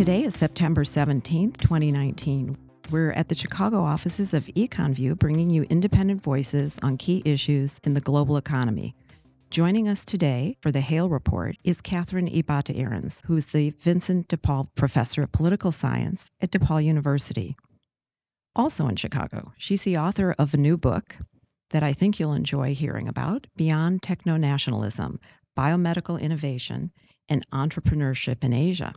Today is September 17th, 2019. We're at the Chicago offices of EconView bringing you independent voices on key issues in the global economy. Joining us today for the Hale Report is Kathryn Ibata Arens, who is the Vincent de Paul Professor of Political Science at DePaul University. Also in Chicago, she's the author of a new book that I think you'll enjoy hearing about Beyond Techno Nationalism Biomedical Innovation and Entrepreneurship in Asia.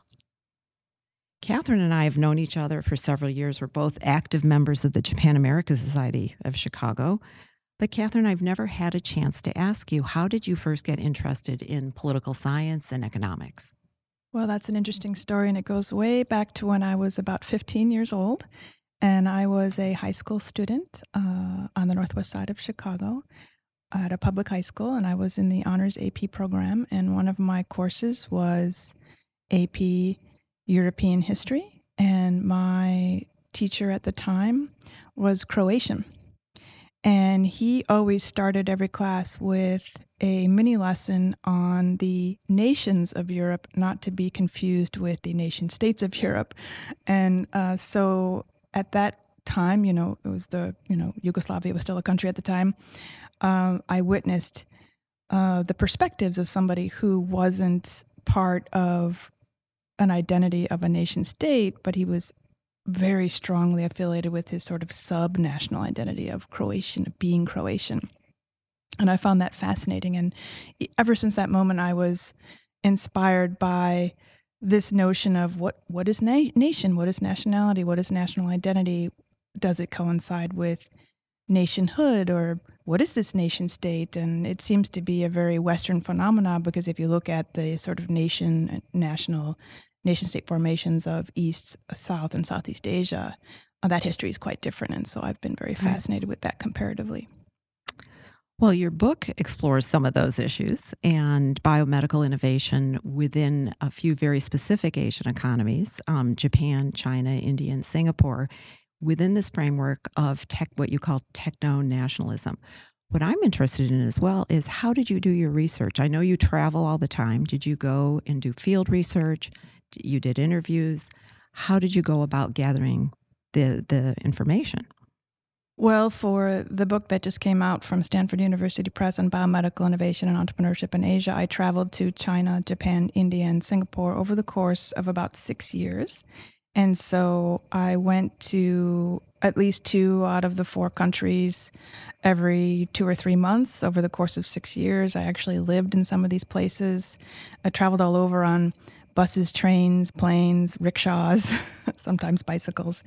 Kathryn and I have known each other for several years. We're both active members of the Japan America Society of Chicago. But, Kathryn, I've never had a chance to ask you how did you first get interested in political science and economics? Well, that's an interesting story, and it goes way back to when I was about 15 years old. And I was a high school student uh, on the northwest side of Chicago at a public high school, and I was in the honors AP program. And one of my courses was AP European history, and my teacher at the time was Croatian. And he always started every class with a mini lesson on the nations of Europe, not to be confused with the nation states of Europe. And uh, so at that time, you know, it was the, you know, Yugoslavia was still a country at the time. Um, I witnessed uh, the perspectives of somebody who wasn't part of an identity of a nation state, but he was very strongly affiliated with his sort of sub national identity of Croatian, of being Croatian. And I found that fascinating. And ever since that moment, I was inspired by this notion of what, what is na- nation? What is nationality? What is national identity? Does it coincide with nationhood or what is this nation state? And it seems to be a very Western phenomenon because if you look at the sort of nation national nation state formations of East, South, and Southeast Asia, uh, that history is quite different. And so I've been very fascinated with that comparatively. Well, your book explores some of those issues and biomedical innovation within a few very specific Asian economies um, Japan, China, India, and Singapore within this framework of tech, what you call techno nationalism. What I'm interested in as well is how did you do your research? I know you travel all the time. Did you go and do field research? You did interviews. How did you go about gathering the the information? Well, for the book that just came out from Stanford University Press on biomedical innovation and entrepreneurship in Asia, I traveled to China, Japan, India, and Singapore over the course of about six years. And so I went to at least two out of the four countries every two or three months over the course of six years. I actually lived in some of these places. I traveled all over on buses, trains, planes, rickshaws, sometimes bicycles,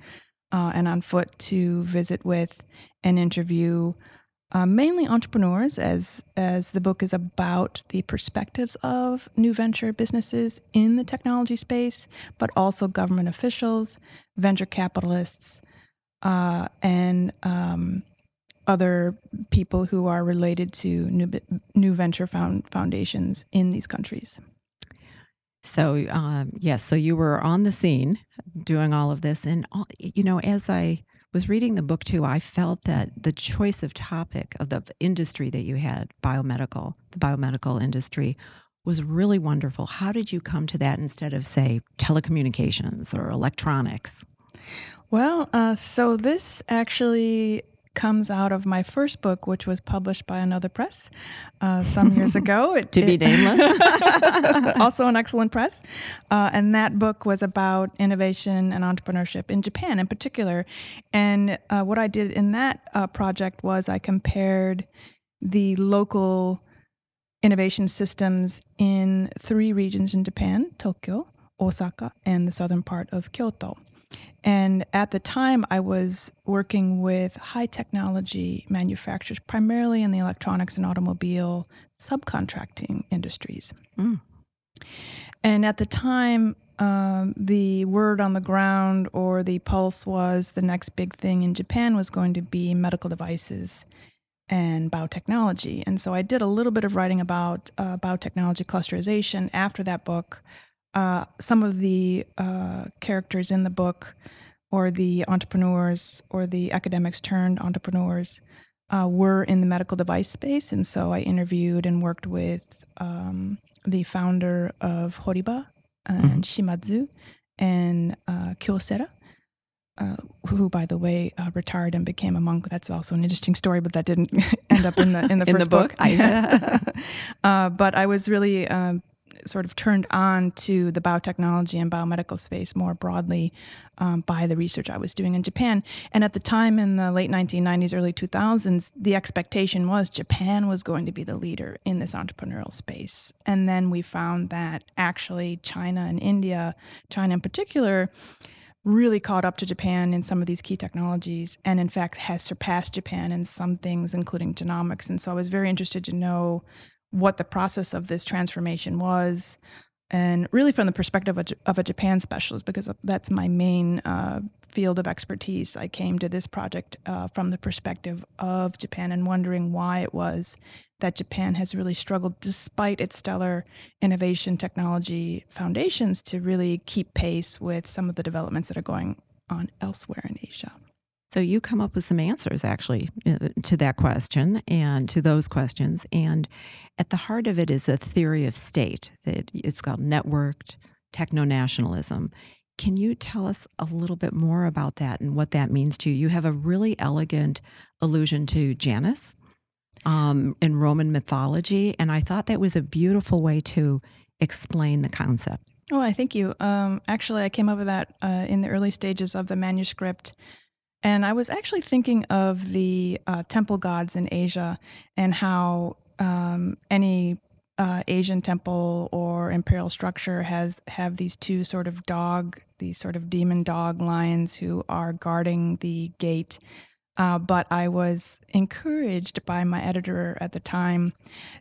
uh, and on foot to visit with and interview uh, mainly entrepreneurs, as as the book is about the perspectives of new venture businesses in the technology space, but also government officials, venture capitalists, uh, and um, other people who are related to new new venture found foundations in these countries. So um, yes, so you were on the scene doing all of this, and all, you know, as I was reading the book too, I felt that the choice of topic of the industry that you had, biomedical, the biomedical industry, was really wonderful. How did you come to that instead of, say, telecommunications or electronics? Well, uh, so this actually comes out of my first book, which was published by another press uh, some years ago. It, to be nameless. also an excellent press. Uh, and that book was about innovation and entrepreneurship in Japan in particular. And uh, what I did in that uh, project was I compared the local innovation systems in three regions in Japan Tokyo, Osaka, and the southern part of Kyoto. And at the time, I was working with high technology manufacturers, primarily in the electronics and automobile subcontracting industries. Mm. And at the time, um, the word on the ground or the pulse was the next big thing in Japan was going to be medical devices and biotechnology. And so I did a little bit of writing about uh, biotechnology clusterization after that book uh, some of the uh, characters in the book, or the entrepreneurs, or the academics turned entrepreneurs, uh, were in the medical device space. And so I interviewed and worked with um, the founder of Horiba and mm-hmm. Shimadzu and uh, Kyocera. Uh, who, by the way, uh, retired and became a monk. That's also an interesting story, but that didn't end up in the in the in first the book. book. I, uh, but I was really um, sort of turned on to the biotechnology and biomedical space more broadly um, by the research I was doing in Japan. And at the time in the late 1990s, early 2000s, the expectation was Japan was going to be the leader in this entrepreneurial space. And then we found that actually China and India, China in particular, really caught up to Japan in some of these key technologies and in fact has surpassed Japan in some things including genomics and so I was very interested to know what the process of this transformation was, and really from the perspective of, a Japan specialist, because that's my main uh, field of expertise. I came to this project uh, from the perspective of Japan and wondering why it was that Japan has really struggled, despite its stellar innovation technology foundations, to really keep pace with some of the developments that are going on elsewhere in Asia. So you come up with some answers actually uh, to that question and to those questions. And at the heart of it is a theory of state. That it's called networked techno nationalism. Can you tell us a little bit more about that and what that means to you? You have a really elegant allusion to Janus um, in Roman mythology, and I thought that was a beautiful way to explain the concept. Oh, I thank you. Um, actually, I came up with that uh, in the early stages of the manuscript. And I was actually thinking of the uh, temple gods in Asia and how um, any uh, Asian temple or imperial structure has have these two sort of dog, these sort of demon dog lions who are guarding the gate uh, but I was encouraged by my editor at the time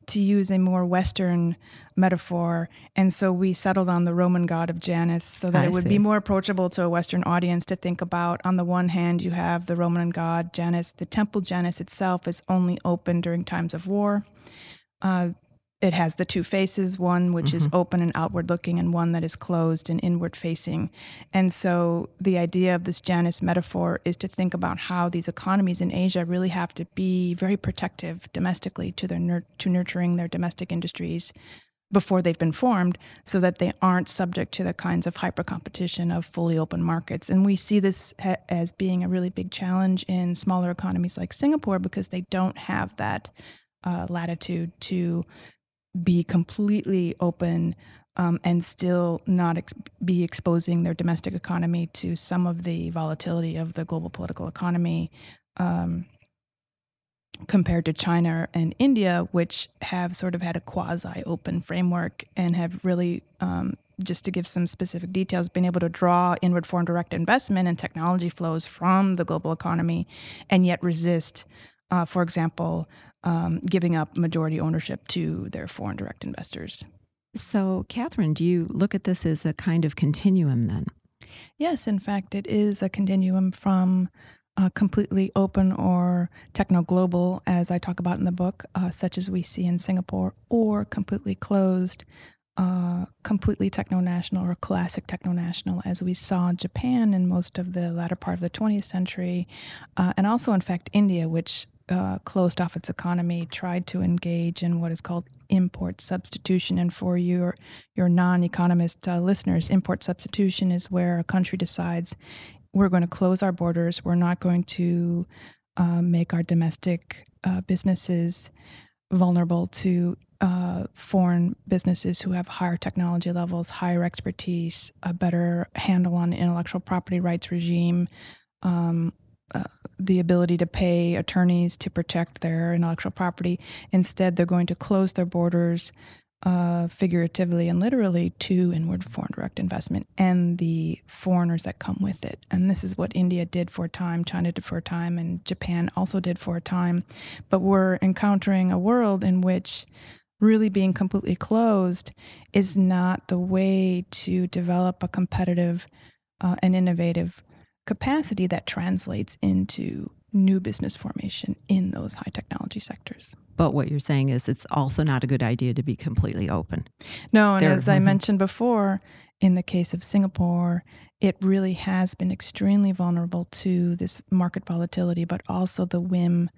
to use a more Western metaphor. And so we settled on the Roman god of Janus so that I it would see. be more approachable to a Western audience to think about. On the one hand, you have the Roman god Janus. The temple Janus itself is only open during times of war. Uh, it has the two faces one which mm-hmm. is open and outward looking and one that is closed and inward facing and so the idea of this janus metaphor is to think about how these economies in asia really have to be very protective domestically to their nur- to nurturing their domestic industries before they've been formed so that they aren't subject to the kinds of hyper competition of fully open markets and we see this ha- as being a really big challenge in smaller economies like singapore because they don't have that uh, latitude to be completely open um, and still not ex- be exposing their domestic economy to some of the volatility of the global political economy um, compared to China and India, which have sort of had a quasi open framework and have really, um, just to give some specific details, been able to draw inward foreign direct investment and technology flows from the global economy and yet resist uh, for example, um, giving up majority ownership to their foreign direct investors. So, Kathryn, do you look at this as a kind of continuum then? Yes, in fact, it is a continuum from uh, completely open or techno global, as I talk about in the book, uh, such as we see in Singapore, or completely closed, uh, completely techno national or classic techno national, as we saw in Japan in most of the latter part of the 20th century, uh, and also, in fact, India, which uh, closed off its economy, tried to engage in what is called import substitution. And for your your non-economist uh, listeners, import substitution is where a country decides we're going to close our borders, we're not going to uh, make our domestic uh, businesses vulnerable to uh, foreign businesses who have higher technology levels, higher expertise, a better handle on intellectual property rights regime. Um, the ability to pay attorneys to protect their intellectual property. Instead, they're going to close their borders uh, figuratively and literally to inward foreign direct investment and the foreigners that come with it. And this is what India did for a time, China did for a time, and Japan also did for a time. But we're encountering a world in which really being completely closed is not the way to develop a competitive uh, and innovative capacity that translates into new business formation in those high technology sectors. But what you're saying is it's also not a good idea to be completely open. No, and there, as I mm-hmm. mentioned before, in the case of Singapore, it really has been extremely vulnerable to this market volatility, but also the whim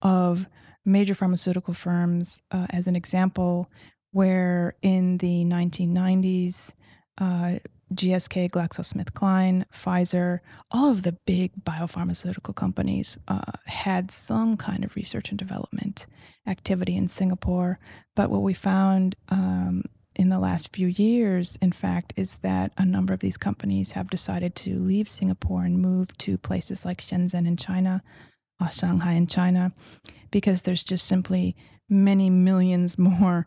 of major pharmaceutical firms. Uh, as an example, where in the 1990s, uh, GSK, GlaxoSmithKline, Pfizer, all of the big biopharmaceutical companies uh, had some kind of research and development activity in Singapore. But what we found um, in the last few years, in fact, is that a number of these companies have decided to leave Singapore and move to places like Shenzhen in China, uh, Shanghai in China, because there's just simply many millions more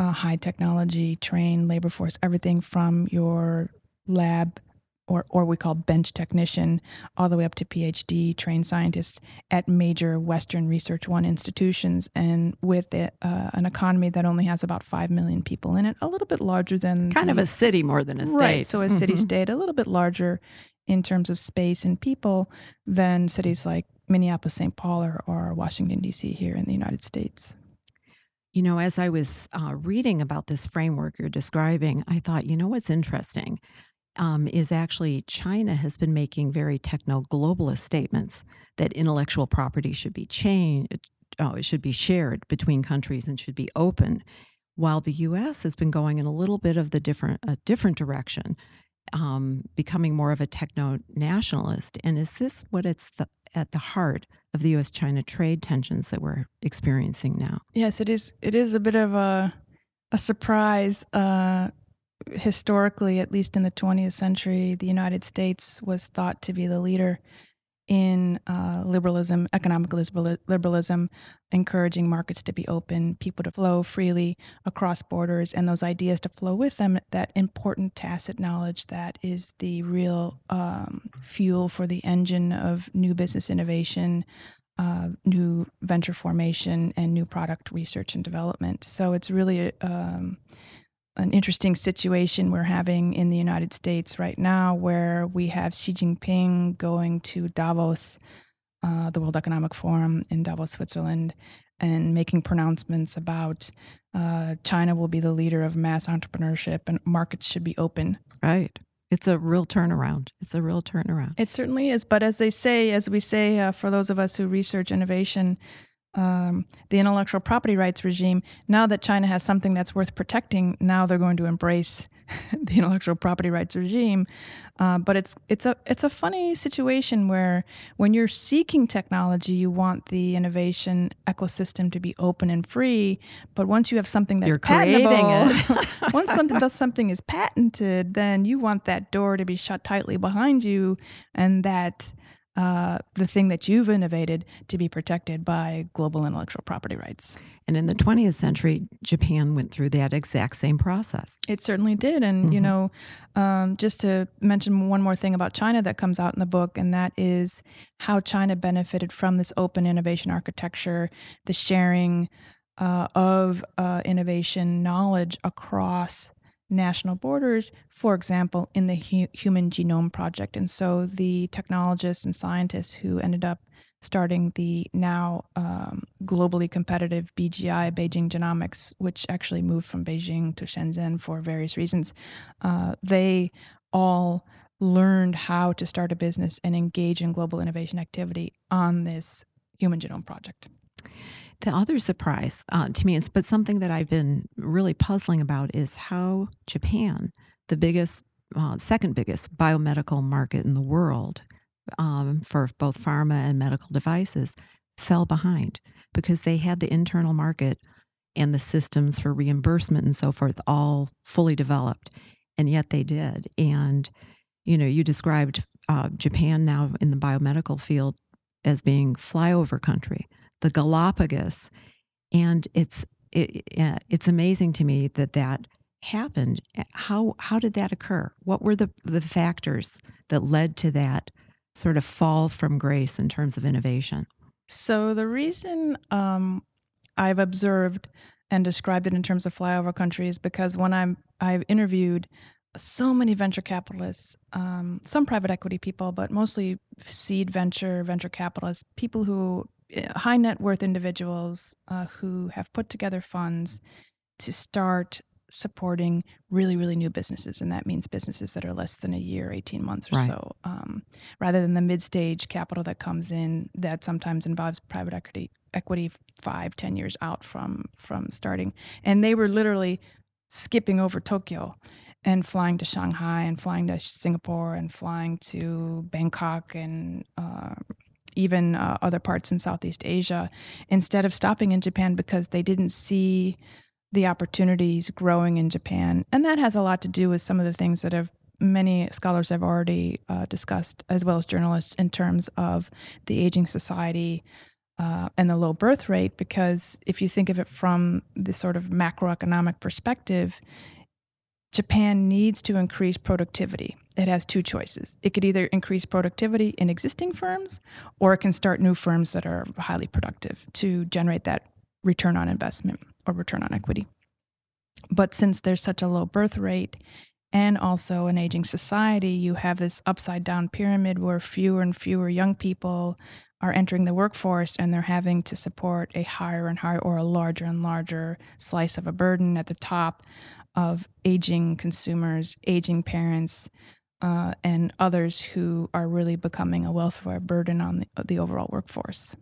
uh, high technology trained labor force, everything from your lab or, or we call bench technician, all the way up to PhD trained scientists at major Western Research One institutions, and with it, uh, an economy that only has about five million people in it, a little bit larger than kind the, of a city more than a state. right. So a mm-hmm. city state, a little bit larger in terms of space and people than cities like Minneapolis, St. Paul, or, or Washington D.C. here in the United States. You know, as I was uh, reading about this framework you're describing, I thought, you know what's interesting? um, is actually China has been making very techno globalist statements that intellectual property should be changed, uh, it should be shared between countries and should be open, while the U.S. has been going in a little bit of the different a different direction, um, becoming more of a techno nationalist. And is this what it's the, at the heart of the U.S.-China trade tensions that we're experiencing now? Yes, it is. It is a bit of a a surprise. Uh, historically, at least in the 20th century, the United States was thought to be the leader in uh, liberalism, economic liberalism, encouraging markets to be open, people to flow freely across borders, and those ideas to flow with them. That important tacit knowledge that is the real um, fuel for the engine of new business innovation, uh, new venture formation, and new product research and development. So it's really um, an interesting situation we're having in the United States right now, where we have Xi Jinping going to Davos, uh, the World Economic Forum in Davos, Switzerland, and making pronouncements about uh, China will be the leader of mass entrepreneurship and markets should be open. Right. It's a real turnaround. It's a real turnaround. It certainly is. But as they say, as we say, uh, for those of us who research innovation, um, the intellectual property rights regime, now that China has something that's worth protecting, now they're going to embrace the intellectual property rights regime. Uh, but it's it's a it's a funny situation where when you're seeking technology, you want the innovation ecosystem to be open and free. But once you have something that's you're patentable, once something that something is patented, then you want that door to be shut tightly behind you, and that uh, the thing that you've innovated to be protected by global intellectual property rights. And in the 20th century, Japan went through that exact same process. It certainly did. And, mm-hmm. you know, um, just to mention one more thing about China that comes out in the book, and that is how China benefited from this open innovation architecture, the sharing uh, of uh, innovation knowledge across national borders, for example, in the Hu- Human Genome Project. And so the technologists and scientists who ended up starting the now um, globally competitive BGI, Beijing Genomics, which actually moved from Beijing to Shenzhen for various reasons, uh, they all learned how to start a business and engage in global innovation activity on this Human Genome Project. The other surprise uh, to me, but something that I've been really puzzling about is how Japan, the biggest, uh, second biggest biomedical market in the world um, for both pharma and medical devices, fell behind because they had the internal market and the systems for reimbursement and so forth all fully developed. And yet they did. And, you know, you described uh, Japan now in the biomedical field as being flyover country the Galapagos, and it's it, it's amazing to me that that happened. How how did that occur? What were the the factors that led to that sort of fall from grace in terms of innovation? So the reason um, I've observed and described it in terms of flyover countries because when I'm I've interviewed so many venture capitalists, um, some private equity people, but mostly seed venture, venture capitalists, people who uh, high net worth individuals uh, who have put together funds to start supporting really, really new businesses. And that means businesses that are less than a year, 18 months or right. so, um, rather than the mid stage capital that comes in that sometimes involves private equity. Equity five, ten years out from from starting, and they were literally skipping over Tokyo and flying to Shanghai and flying to Singapore and flying to Bangkok and uh, even uh, other parts in Southeast Asia instead of stopping in Japan because they didn't see the opportunities growing in Japan. And that has a lot to do with some of the things that have many scholars have already uh, discussed, as well as journalists, in terms of the aging society uh, and the low birth rate. Because if you think of it from the sort of macroeconomic perspective, Japan needs to increase productivity. It has two choices. It could either increase productivity in existing firms or it can start new firms that are highly productive to generate that return on investment or return on equity. But since there's such a low birth rate and also an aging society, you have this upside down pyramid where fewer and fewer young people are entering the workforce and they're having to support a higher and higher or a larger and larger slice of a burden at the top of aging consumers, aging parents, uh, and others who are really becoming a welfare burden on the, the, overall workforce.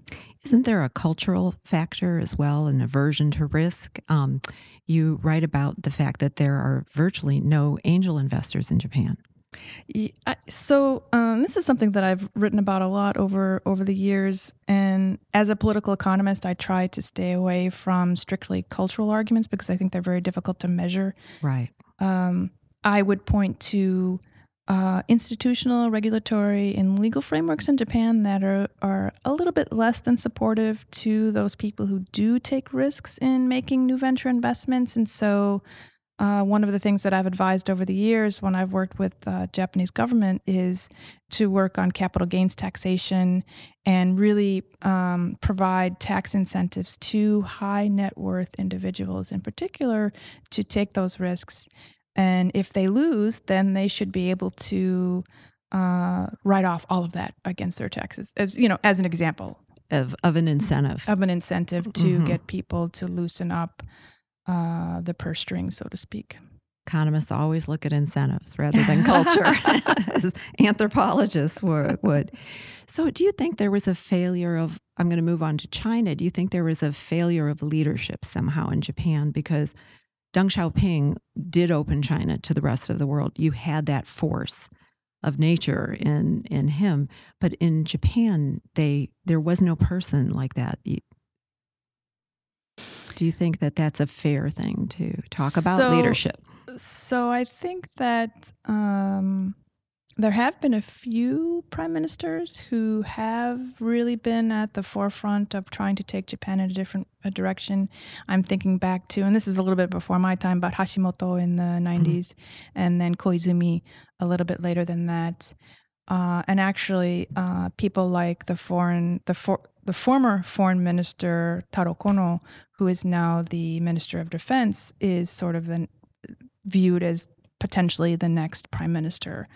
Isn't there a cultural factor as well, an aversion to risk? Um, you write about the fact that there are virtually no angel investors in Japan. So um, this is something that I've written about a lot over over the years, and as a political economist, I try to stay away from strictly cultural arguments because I think they're very difficult to measure. Right. Um, I would point to uh, institutional, regulatory, and legal frameworks in Japan that are, are a little bit less than supportive to those people who do take risks in making new venture investments. And so, uh, one of the things that I've advised over the years when I've worked with uh, Japanese government is to work on capital gains taxation and really um, provide tax incentives to high net worth individuals, in particular, to take those risks. And if they lose, then they should be able to uh, write off all of that against their taxes, as you know, as an example. Of of an incentive. Of an incentive to mm-hmm. get people to loosen up uh, the purse string, so to speak. Economists always look at incentives rather than culture, as anthropologists would. So, do you think there was a failure of? I'm going to move on to China. Do you think there was a failure of leadership somehow in Japan because Deng Xiaoping did open China to the rest of the world. You had that force of nature in in him, but in Japan, they there was no person like that. Do you think that that's a fair thing to talk about so, leadership? So I think that um, there have been a few prime ministers who have really been at the forefront of trying to take Japan in a different a direction. I'm thinking back to, and this is a little bit before my time, but Hashimoto in the 90s, mm-hmm. and then Koizumi a little bit later than that. Uh, and actually, uh, people like the foreign, the for, the former foreign minister Taro Kono, who is now the minister of defense, is sort of the, viewed as potentially the next prime minister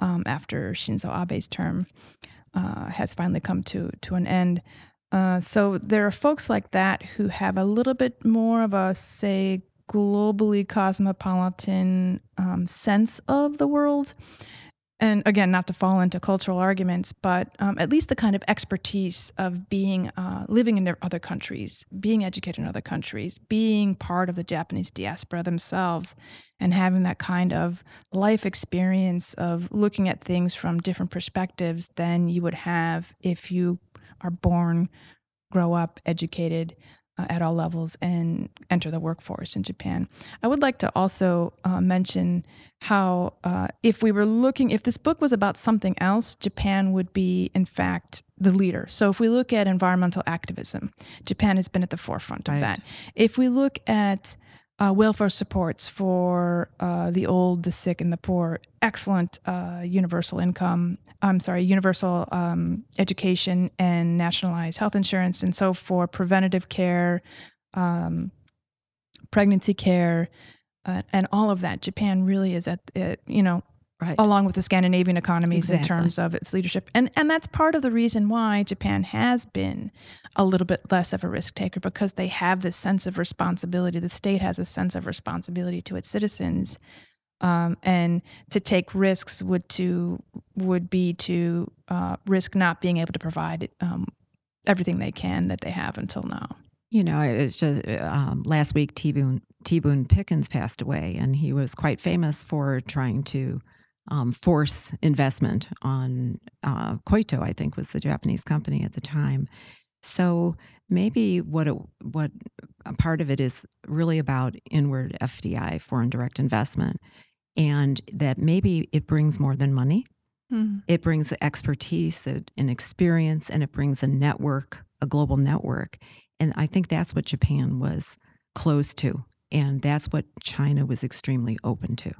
um, after Shinzo Abe's term uh, has finally come to to an end. Uh, so there are folks like that who have a little bit more of a say globally cosmopolitan um, sense of the world and again, not to fall into cultural arguments, but um, at least the kind of expertise of being uh, living in other countries, being educated in other countries, being part of the Japanese diaspora themselves, and having that kind of life experience of looking at things from different perspectives than you would have if you are born, grow up, educated, uh, at all levels and enter the workforce in Japan. I would like to also uh, mention how, uh, if we were looking, if this book was about something else, Japan would be, in fact, the leader. So if we look at environmental activism, Japan has been at the forefront of right. that. If we look at uh, welfare supports for uh, the old, the sick, and the poor. Excellent uh, universal income. I'm sorry, universal um, education and nationalized health insurance. And so for preventative care, um, pregnancy care, uh, and all of that, Japan really is at, you know, right. along with the Scandinavian economies exactly. in terms of its leadership. And and that's part of the reason why Japan has been a little bit less of a risk taker because they have this sense of responsibility. The state has a sense of responsibility to its citizens. Um, and to take risks would to would be to uh, risk not being able to provide um, everything they can that they have until now. You know, it's just um, last week. T Boone T. Boone Pickens passed away, and he was quite famous for trying to um, force investment on uh, Koito, I think was the Japanese company at the time. So maybe what it, what a part of it is really about inward FDI, foreign direct investment, and that maybe it brings more than money. Mm. It brings expertise and experience, and it brings a network, a global network. And I think that's what Japan was close to. And that's what China was extremely open to.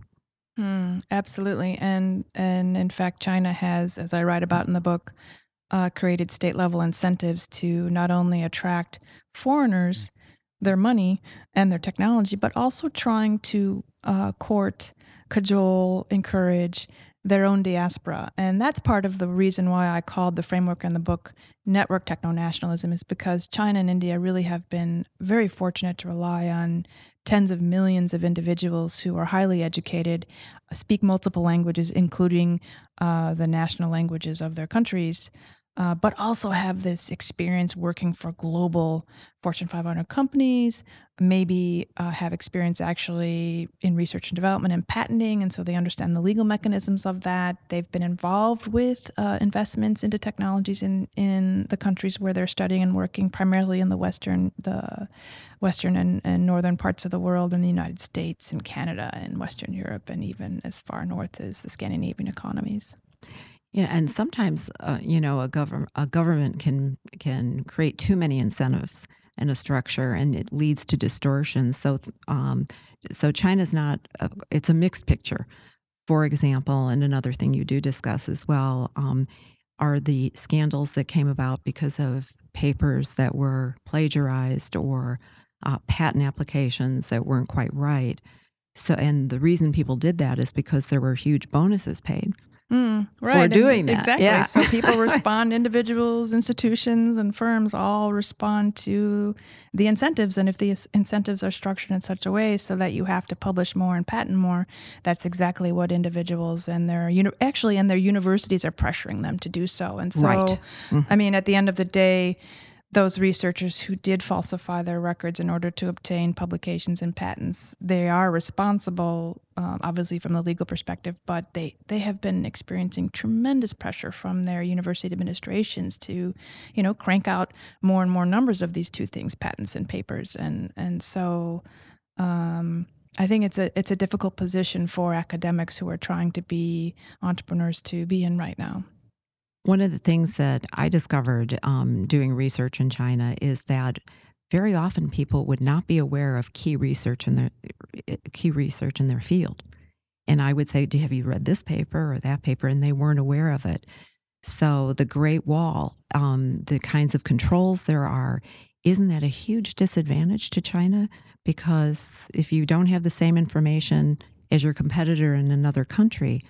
Mm, absolutely. And, and in fact, China has, as I write about in the book, uh, created state level incentives to not only attract foreigners, their money, and their technology, but also trying to uh, court, cajole, encourage their own diaspora. And that's part of the reason why I called the framework in the book network techno nationalism, is because China and India really have been very fortunate to rely on tens of millions of individuals who are highly educated, speak multiple languages, including uh, the national languages of their countries, uh, but also have this experience working for global Fortune 500 companies, maybe uh, have experience actually in research and development and patenting, and so they understand the legal mechanisms of that. They've been involved with uh, investments into technologies in in the countries where they're studying and working, primarily in the western the western and, and northern parts of the world, in the United States and Canada and Western Europe, and even as far north as the Scandinavian economies. Yeah, and sometimes uh, you know a government a government can can create too many incentives in a structure, and it leads to distortions. So, um, so China's not. A, it's a mixed picture. For example, and another thing you do discuss as well um, are the scandals that came about because of papers that were plagiarized or uh, patent applications that weren't quite right. So, and the reason people did that is because there were huge bonuses paid. Mm, right. for doing that. Exactly. Yeah. So people respond, individuals, institutions, and firms all respond to the incentives. And if the incentives are structured in such a way so that you have to publish more and patent more, that's exactly what individuals and their actually and their universities are pressuring them to do so. And so, right. mm-hmm. I mean, at the end of the day, those researchers who did falsify their records in order to obtain publications and patents, they are responsible, um, obviously from the legal perspective, but they, they have been experiencing tremendous pressure from their university administrations to, you know, crank out more and more numbers of these two things, patents and papers, and and so. Um, I think it's a it's a difficult position for academics who are trying to be entrepreneurs to be in right now. One of the things that I discovered um, doing research in China is that very often people would not be aware of key research in their key research in their field. And I would say, "Have you read this paper or that paper?" And they weren't aware of it. So the Great Wall, um, the kinds of controls there are, isn't that a huge disadvantage to China? Because if you don't have the same information as your competitor in another country,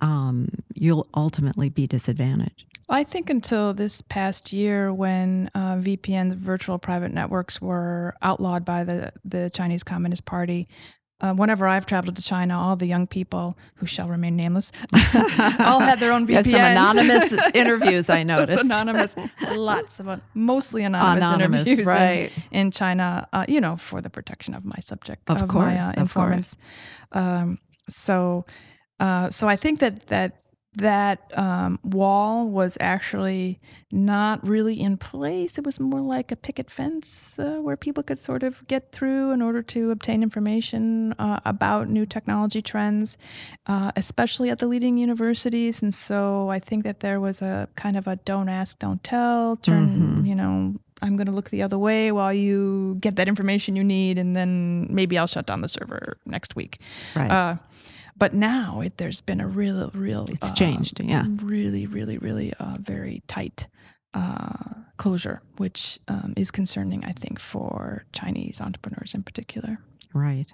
um, you'll ultimately be disadvantaged. I think until this past year, when uh, VPNs, virtual private networks, were outlawed by the, the Chinese Communist Party, uh, whenever I've traveled to China, all the young people who shall remain nameless all had their own VPNs. some anonymous interviews I noticed. anonymous, lots of mostly anonymous, anonymous interviews right. in, in China. Uh, you know, for the protection of my subject, of, course. of course, my uh, informants. Um, so uh, so I think that that that um, wall was actually not really in place. It was more like a picket fence uh, where people could sort of get through in order to obtain information uh, about new technology trends, uh, especially at the leading universities. And so I think that there was a kind of a don't ask, don't tell, turn, mm-hmm. you know, I'm going to look the other way while you get that information you need, and then maybe I'll shut down the server next week. Right. But now it, there's been a real, real. It's uh, changed, yeah. Really, really, really uh, very tight uh, closure, which um, is concerning, I think, for Chinese entrepreneurs in particular. Right.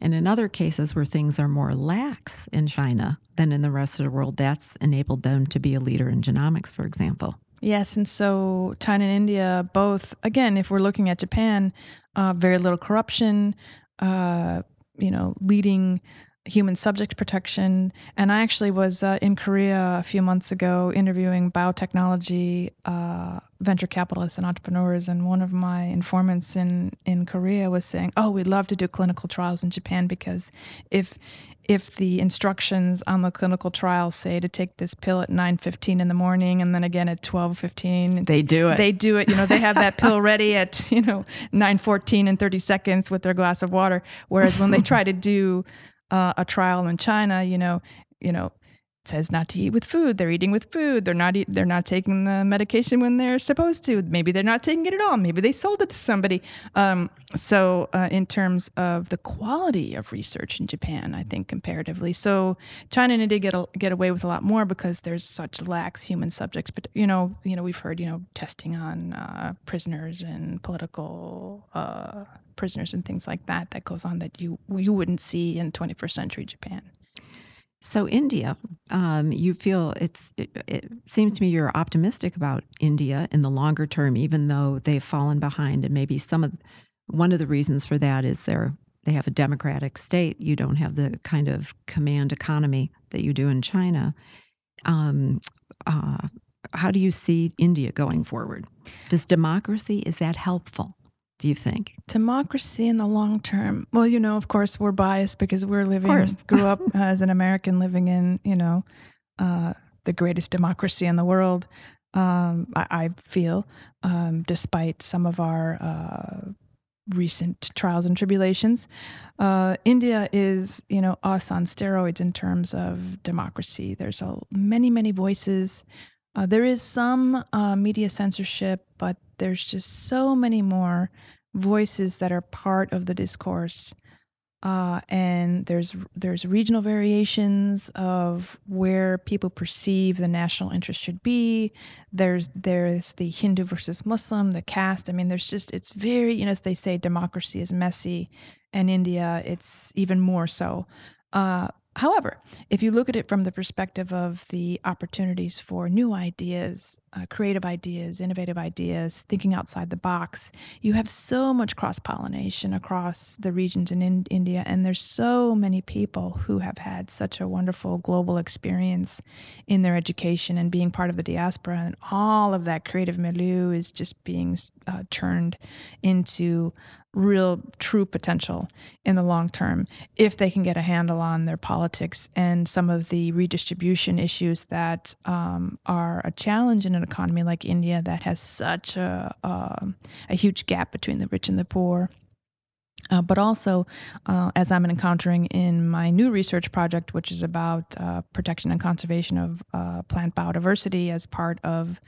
And in other cases where things are more lax in China than in the rest of the world, that's enabled them to be a leader in genomics, for example. Yes, and so China and India both, again, if we're looking at Japan, uh, very little corruption, uh, you know, leading human subject protection. And I actually was uh, in Korea a few months ago interviewing biotechnology uh, venture capitalists and entrepreneurs. And one of my informants in, in Korea was saying, Oh, we'd love to do clinical trials in Japan because if if the instructions on the clinical trial say to take this pill at 9.15 in the morning and then again at 12.15 they do it they do it you know they have that pill ready at you know 9.14 and 30 seconds with their glass of water whereas when they try to do uh, a trial in China, you know, you know, says not to eat with food. They're eating with food. They're not eat, they're not taking the medication when they're supposed to. Maybe they're not taking it at all. Maybe they sold it to somebody. Um, so uh, in terms of the quality of research in Japan, I think comparatively, so China and India get a, get away with a lot more because there's such lax human subjects. But you know, you know, we've heard you know testing on uh, prisoners and political. Uh, prisoners and things like that that goes on that you you wouldn't see in 21st century Japan. So India, um, you feel it's it, it, seems to me you're optimistic about India in the longer term, even though they've fallen behind, and maybe some of one of the reasons for that is they're they have a democratic state. You don't have the kind of command economy that you do in China. Um, uh, how do you see India going forward? Does democracy is that helpful? Do you think? Democracy in the long term. Well, you know, of course, we're biased because we're living, grew up as an American living in, you know, uh, the greatest democracy in the world. Um, I, I, feel, um, despite some of our uh, recent trials and tribulations, uh, India is, you know, us on steroids in terms of democracy. There's a, many, many voices. Uh, there is some uh, media censorship, but there's just so many more voices that are part of the discourse. Uh, and there's there's regional variations of where people perceive the national interest should be. There's there's the Hindu versus Muslim, the caste. I mean, there's just it's very you know as they say, democracy is messy, and India it's even more so. Uh, However, if you look at it from the perspective of the opportunities for new ideas, uh, creative ideas, innovative ideas, thinking outside the box, you have so much cross pollination across the regions in, in India. And there's so many people who have had such a wonderful global experience in their education and being part of the diaspora. And all of that creative milieu is just being uh, turned into real true potential in the long term if they can get a handle on their politics and some of the redistribution issues that um, are a challenge in an economy like India that has such a, uh, a huge gap between the rich and the poor. Uh, but also, uh, as I'm encountering in my new research project, which is about uh, protection and conservation of uh, plant biodiversity as part of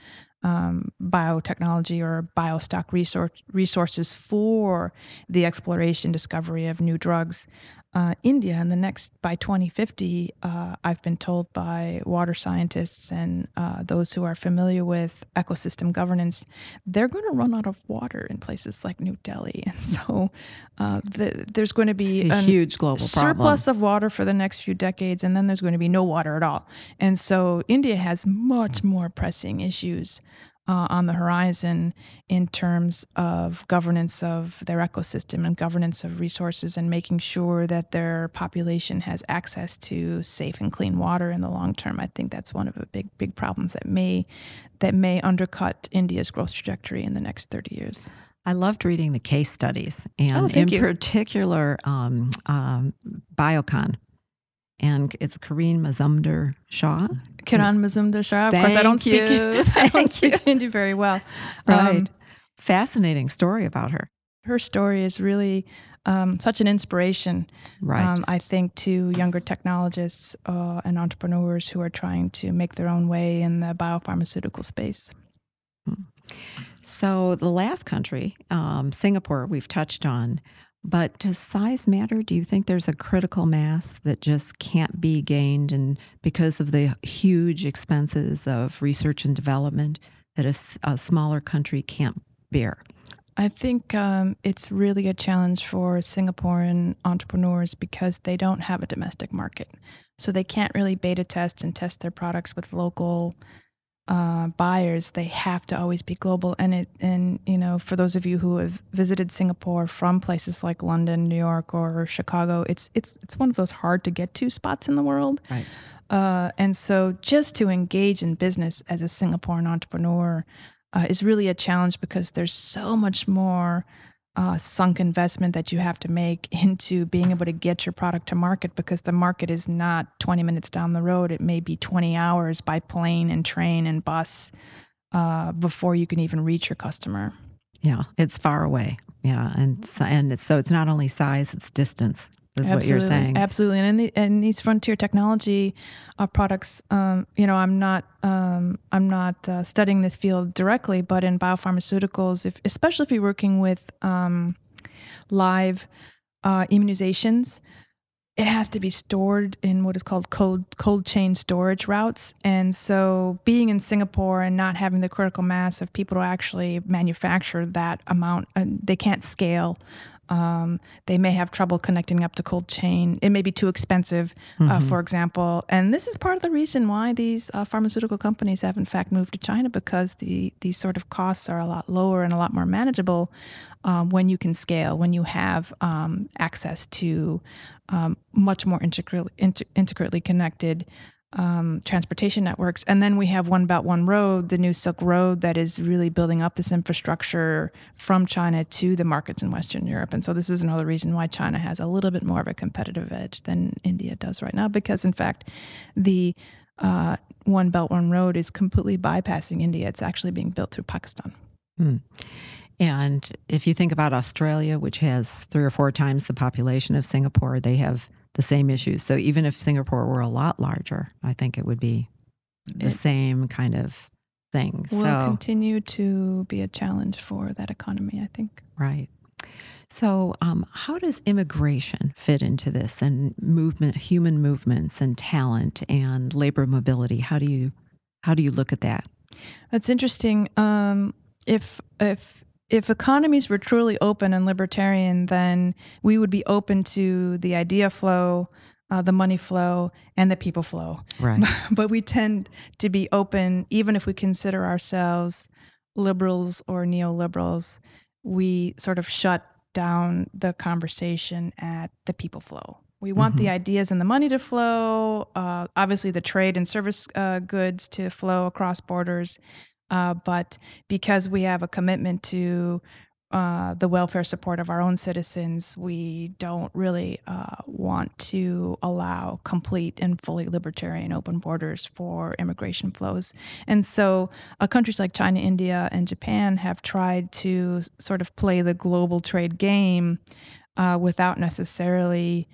um, biotechnology or biostock resource, resources for the exploration discovery of new drugs uh, India in the next by 2050, uh, I've been told by water scientists and uh, those who are familiar with ecosystem governance, they're going to run out of water in places like New Delhi, and so uh, the, there's going to be a huge global surplus problem. of water for the next few decades, and then there's going to be no water at all. And so India has much more pressing issues uh, on the horizon in terms of governance of their ecosystem and governance of resources and making sure that their population has access to safe and clean water in the long term. I think that's one of the big big problems that may that may undercut India's growth trajectory in the next 30 years. I loved reading the case studies, and oh, in you. particular, um, um, Biocon and it's Kiran Mazumdar Shah. Kiran Mazumdar-Shaw. Of course, I don't you. speak. I don't speak Hindi very well. Right. Um, Fascinating story about her. Her story is really um, such an inspiration, right? Um, I think to younger technologists uh, and entrepreneurs who are trying to make their own way in the biopharmaceutical space. Hmm. So the last country, um, Singapore, we've touched on. But does size matter? Do you think there's a critical mass that just can't be gained, and because of the huge expenses of research and development that a, a smaller country can't bear? I think um, it's really a challenge for Singaporean entrepreneurs because they don't have a domestic market. So they can't really beta test and test their products with local uh, buyers, they have to always be global. And it, and you know, for those of you who have visited Singapore from places like London, New York, or Chicago, it's it's it's one of those hard to get to spots in the world. Right. Uh, and so, just to engage in business as a Singaporean entrepreneur uh, is really a challenge because there's so much more uh, sunk investment that you have to make into being able to get your product to market because the market is not 20 minutes down the road. It may be 20 hours by plane and train and bus uh, before you can even reach your customer. Yeah, it's far away. Yeah, and and it's, so it's not only size; it's distance is Absolutely. what you're saying. Absolutely. And in, the, in these frontier technology uh, products, um, you know, I'm not um, I'm not uh, studying this field directly, but in biopharmaceuticals, if, especially if you're working with um, live uh, immunizations, it has to be stored in what is called cold cold chain storage routes. And so, being in Singapore and not having the critical mass of people to actually manufacture that amount, uh, they can't scale um, they may have trouble connecting up to cold chain. It may be too expensive, uh, mm-hmm. uh, for example. And this is part of the reason why these uh, pharmaceutical companies have, in fact, moved to China because the these sort of costs are a lot lower and a lot more manageable um, when you can scale, when you have um, access to um, much more intricately connected um, transportation networks. And then we have One Belt One Road, the new Silk Road that is really building up this infrastructure from China to the markets in Western Europe. And so this is another reason why China has a little bit more of a competitive edge than India does right now, because in fact, the uh, One Belt One Road is completely bypassing India. It's actually being built through Pakistan. Hmm. And if you think about Australia, which has three or four times the population of Singapore, they have the same issues. So even if Singapore were a lot larger, I think it would be the it same kind of thing. Will so, continue to be a challenge for that economy, I think. Right. So, um, how does immigration fit into this and movement, human movements, and talent and labor mobility? How do you how do you look at that? That's interesting. Um, if if if economies were truly open and libertarian, then we would be open to the idea flow, uh, the money flow, and the people flow. Right. but we tend to be open, even if we consider ourselves liberals or neoliberals. We sort of shut down the conversation at the people flow. We want mm-hmm. the ideas and the money to flow, uh, obviously, the trade and service uh, goods to flow across borders. Uh, but because we have a commitment to uh, the welfare support of our own citizens, we don't really uh, want to allow complete and fully libertarian open borders for immigration flows. And so, uh, countries like China, India, and Japan have tried to sort of play the global trade game uh, without necessarily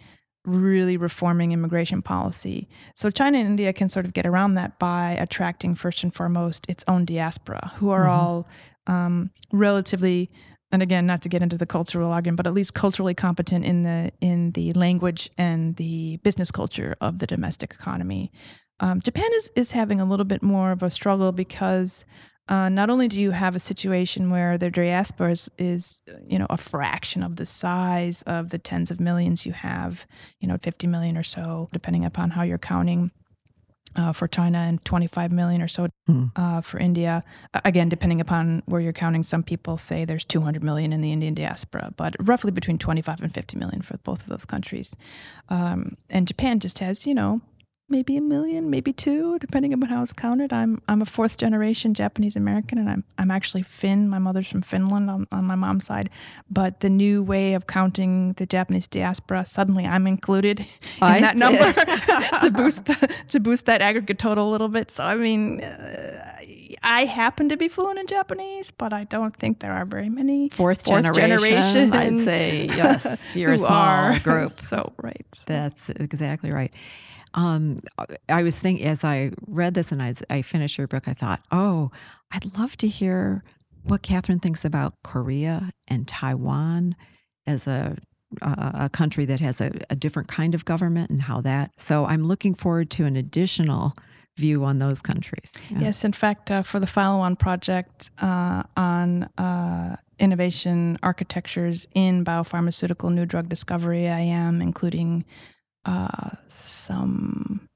really reforming immigration policy. So China and India can sort of get around that by attracting first and foremost its own diaspora, who are mm-hmm. all um, relatively, and again, not to get into the cultural argument, but at least culturally competent in the in the language and the business culture of the domestic economy. Um, Japan is is having a little bit more of a struggle because uh, not only do you have a situation where the diaspora is, is, you know, a fraction of the size of the tens of millions you have, you know, 50 million or so, depending upon how you're counting. Uh, for China and 25 million or so mm. uh, for India. Again, depending upon where you're counting, some people say there's 200 million in the Indian diaspora, but roughly between 25 and 50 million for both of those countries. Um, and Japan just has, you know, maybe a million, maybe two, depending on how it's counted. I'm I'm a fourth generation Japanese American, and I'm I'm actually Finn. My mother's from Finland on, on my mom's side. But the new way of counting the Japanese diaspora, suddenly I'm included in I that see. number to boost the, to boost that aggregate total a little bit. So I mean. Uh, I happen to be fluent in Japanese, but I don't think there are very many fourth, fourth generation, generation. I'd say yes, you're a small are. group. So right, that's exactly right. Um, I was thinking as I read this and I, I finished your book, I thought, oh, I'd love to hear what Kathryn thinks about Korea and Taiwan as a a country that has a, a, different kind of government and how that. So I'm looking forward to an additional view on those countries. Yeah. Yes, in fact, uh, for the Follow On project uh, on uh, innovation architectures in biopharmaceutical new drug discovery, I am including uh, some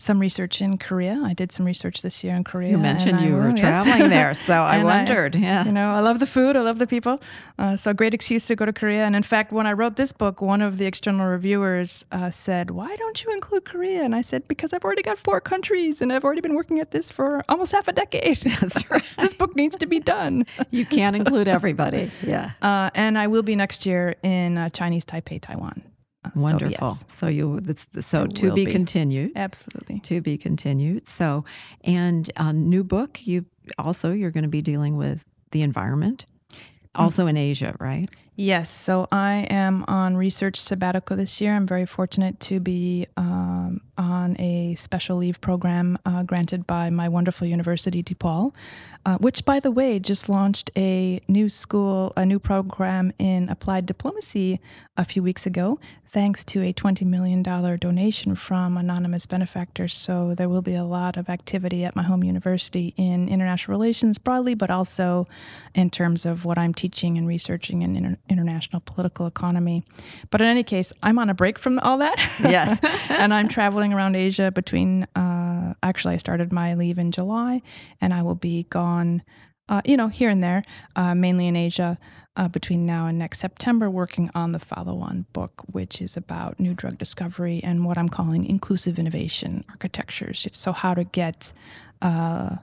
some research in Korea. I did some research this year in Korea. You mentioned you were traveling there, so I wondered. I, yeah, you know, I love the food, I love the people, uh, so great excuse to go to Korea. And in fact, when I wrote this book, one of the external reviewers uh, said, "Why don't you include Korea?" And I said, "Because I've already got four countries, and I've already been working at this for almost half a decade. That's right. this book needs to be done. you can't include everybody. Yeah, uh, and I will be next year in uh, Chinese Taipei, Taiwan." Wonderful. So, yes. so you so it to be, be, continued. Absolutely. To be continued. So and a new book. You also you're going to be dealing with the environment, also mm-hmm. in Asia, right? Yes. So I am on research sabbatical this year. I'm very fortunate to be um, on a special leave program uh, granted by my wonderful university, DePaul, uh, which, by the way, just launched a new school, a new program in applied diplomacy a few weeks ago, thanks to a $20 million donation from anonymous benefactors. So there will be a lot of activity at my home university in international relations broadly, but also in terms of what I'm teaching and researching in inter- international political economy. But in any case, I'm on a break from all that. Yes. and I'm traveling around Asia between, uh, actually, I started my leave in July, and I will be gone. Uh, you know, here and there, uh, mainly in Asia, uh, between now and next September, working on the follow on book, which is about new drug discovery and what I'm calling inclusive innovation architectures. So, how to get uh,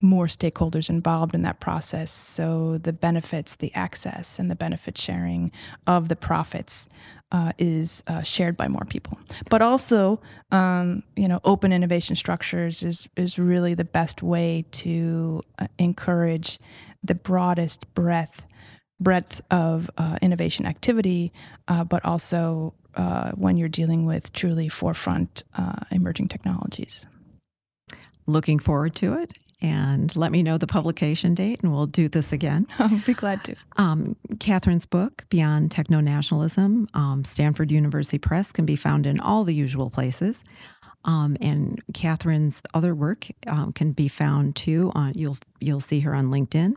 more stakeholders involved in that process. So the benefits the access and the benefit sharing of the profits uh, is uh, shared by more people. But also um, you know open innovation structures is is really the best way to uh, encourage the broadest breadth breadth of uh, innovation activity uh, but also uh, when you're dealing with truly forefront emerging technologies. Looking forward to it and let me know the publication date, and we'll do this again. I'll be glad to. Um, Kathryn's book, Beyond Technonationalism, um, Stanford University Press, can be found in all the usual places. Um, and Kathryn's other work um, can be found too on you'll you'll see her on LinkedIn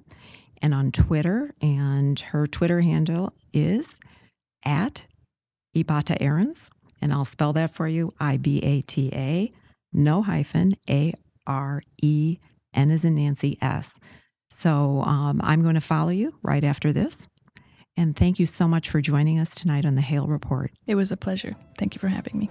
and on Twitter, and her Twitter handle is at Ibata Arens, and I'll spell that for you: I B A T A, no hyphen, A R E N is in Nancy S. So um, I'm going to follow you right after this. And thank you so much for joining us tonight on the Hale Report. It was a pleasure. Thank you for having me.